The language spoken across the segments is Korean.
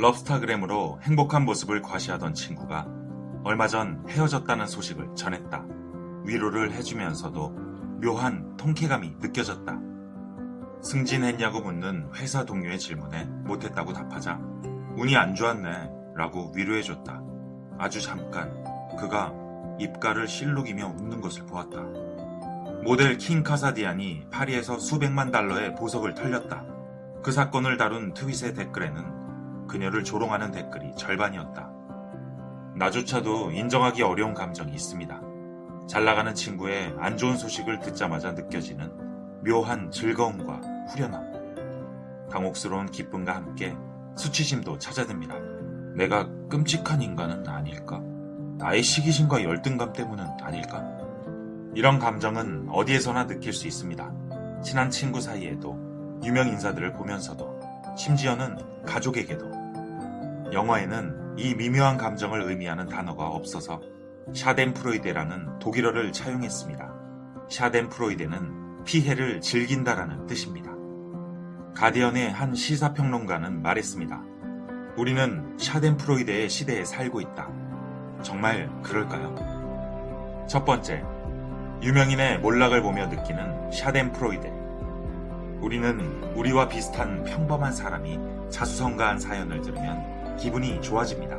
럽스타그램으로 행복한 모습을 과시하던 친구가 얼마 전 헤어졌다는 소식을 전했다. 위로를 해주면서도 묘한 통쾌감이 느껴졌다. 승진했냐고 묻는 회사 동료의 질문에 못했다고 답하자 운이 안 좋았네 라고 위로해줬다. 아주 잠깐 그가 입가를 실룩이며 웃는 것을 보았다. 모델 킹 카사디안이 파리에서 수백만 달러의 보석을 털렸다. 그 사건을 다룬 트윗의 댓글에는 그녀를 조롱하는 댓글이 절반이었다. 나조차도 인정하기 어려운 감정이 있습니다. 잘 나가는 친구의 안 좋은 소식을 듣자마자 느껴지는 묘한 즐거움과 후련함. 당혹스러운 기쁨과 함께 수치심도 찾아듭니다. 내가 끔찍한 인간은 아닐까? 나의 시기심과 열등감 때문은 아닐까? 이런 감정은 어디에서나 느낄 수 있습니다. 친한 친구 사이에도, 유명 인사들을 보면서도, 심지어는 가족에게도. 영어에는 이 미묘한 감정을 의미하는 단어가 없어서 샤덴프로이데라는 독일어를 차용했습니다. 샤덴프로이데는 피해를 즐긴다라는 뜻입니다. 가디언의 한 시사평론가는 말했습니다. 우리는 샤덴프로이데의 시대에 살고 있다. 정말 그럴까요? 첫 번째, 유명인의 몰락을 보며 느끼는 샤덴프로이데. 우리는 우리와 비슷한 평범한 사람이 자수성가한 사연을 들으면 기분이 좋아집니다.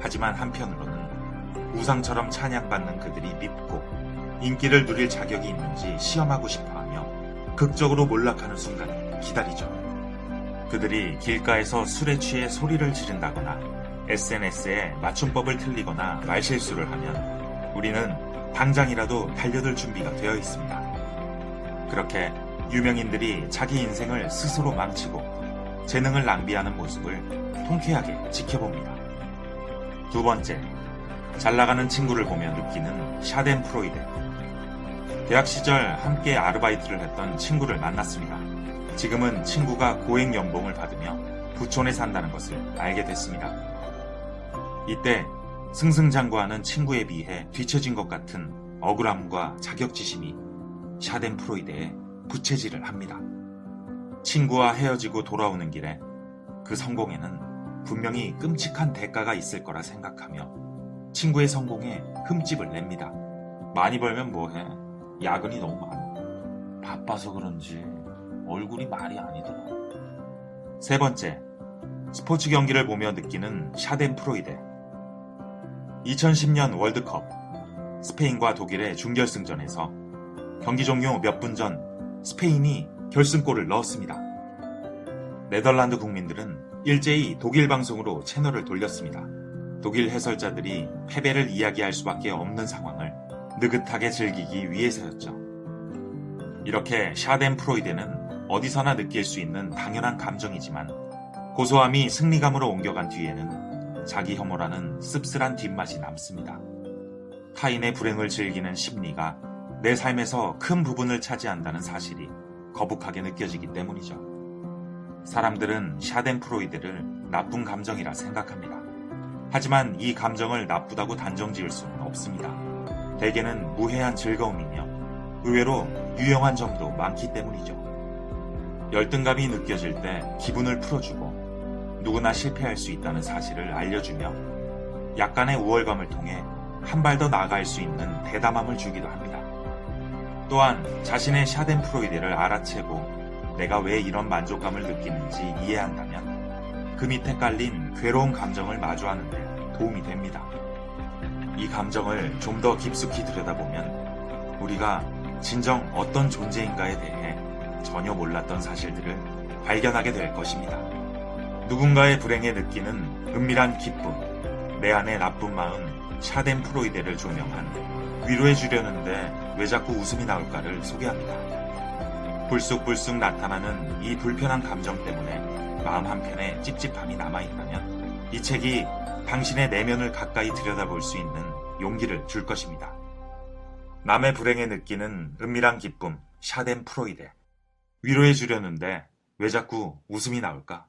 하지만 한편으로는 우상처럼 찬양받는 그들이 밉고 인기를 누릴 자격이 있는지 시험하고 싶어 하며 극적으로 몰락하는 순간을 기다리죠. 그들이 길가에서 술에 취해 소리를 지른다거나 SNS에 맞춤법을 틀리거나 말실수를 하면 우리는 당장이라도 달려들 준비가 되어 있습니다. 그렇게 유명인들이 자기 인생을 스스로 망치고 재능을 낭비하는 모습을 통쾌하게 지켜봅니다. 두 번째, 잘 나가는 친구를 보며 느끼는 샤덴 프로이데. 대학 시절 함께 아르바이트를 했던 친구를 만났습니다. 지금은 친구가 고액 연봉을 받으며 부촌에 산다는 것을 알게 됐습니다. 이때 승승장구하는 친구에 비해 뒤처진 것 같은 억울함과 자격지심이 Schadenfreude에 부채질을 합니다. 친구와 헤어지고 돌아오는 길에 그 성공에는 분명히 끔찍한 대가가 있을 거라 생각하며 친구의 성공에 흠집을 냅니다. 많이 벌면 뭐해? 야근이 너무 많아. 바빠서 그런지 얼굴이 말이 아니더라. 세 번째, 스포츠 경기를 보며 느끼는 Schadenfreude. 2010년 월드컵 스페인과 독일의 중결승전에서 경기 종료 몇 분 전 스페인이 결승골을 넣었습니다. 네덜란드 국민들은 일제히 독일 방송으로 채널을 돌렸습니다. 독일 해설자들이 패배를 이야기할 수밖에 없는 상황을 느긋하게 즐기기 위해서였죠. 이렇게 샤덴 프로이데는 어디서나 느낄 수 있는 당연한 감정이지만 고소함이 승리감으로 옮겨간 뒤에는 자기 혐오라는 씁쓸한 뒷맛이 남습니다. 타인의 불행을 즐기는 심리가 내 삶에서 큰 부분을 차지한다는 사실이 거북하게 느껴지기 때문이죠. 사람들은 Schadenfreude를 나쁜 감정이라 생각합니다. 하지만 이 감정을 나쁘다고 단정 지을 수는 없습니다. 대개는 무해한 즐거움이며 의외로 유용한 점도 많기 때문이죠. 열등감이 느껴질 때 기분을 풀어주고 누구나 실패할 수 있다는 사실을 알려주며 약간의 우월감을 통해 한 발 더 나아갈 수 있는 대담함을 주기도 합니다. 또한 자신의 샤덴프로이데를 알아채고 내가 왜 이런 만족감을 느끼는지 이해한다면 그 밑에 깔린 괴로운 감정을 마주하는데 도움이 됩니다. 이 감정을 좀 더 깊숙이 들여다보면 우리가 진정 어떤 존재인가에 대해 전혀 몰랐던 사실들을 발견하게 될 것입니다. 누군가의 불행에 느끼는 은밀한 기쁨, 내 안의 나쁜 마음, 샤덴프로이데를 조명한 위로해 주려는데 왜 자꾸 웃음이 나올까를 소개합니다. 불쑥불쑥 나타나는 이 불편한 감정 때문에 마음 한편에 찝찝함이 남아있다면 이 책이 당신의 내면을 가까이 들여다볼 수 있는 용기를 줄 것입니다. 남의 불행에 느끼는 은밀한 기쁨, 샤덴 프로이데. 위로해 주려는데 왜 자꾸 웃음이 나올까?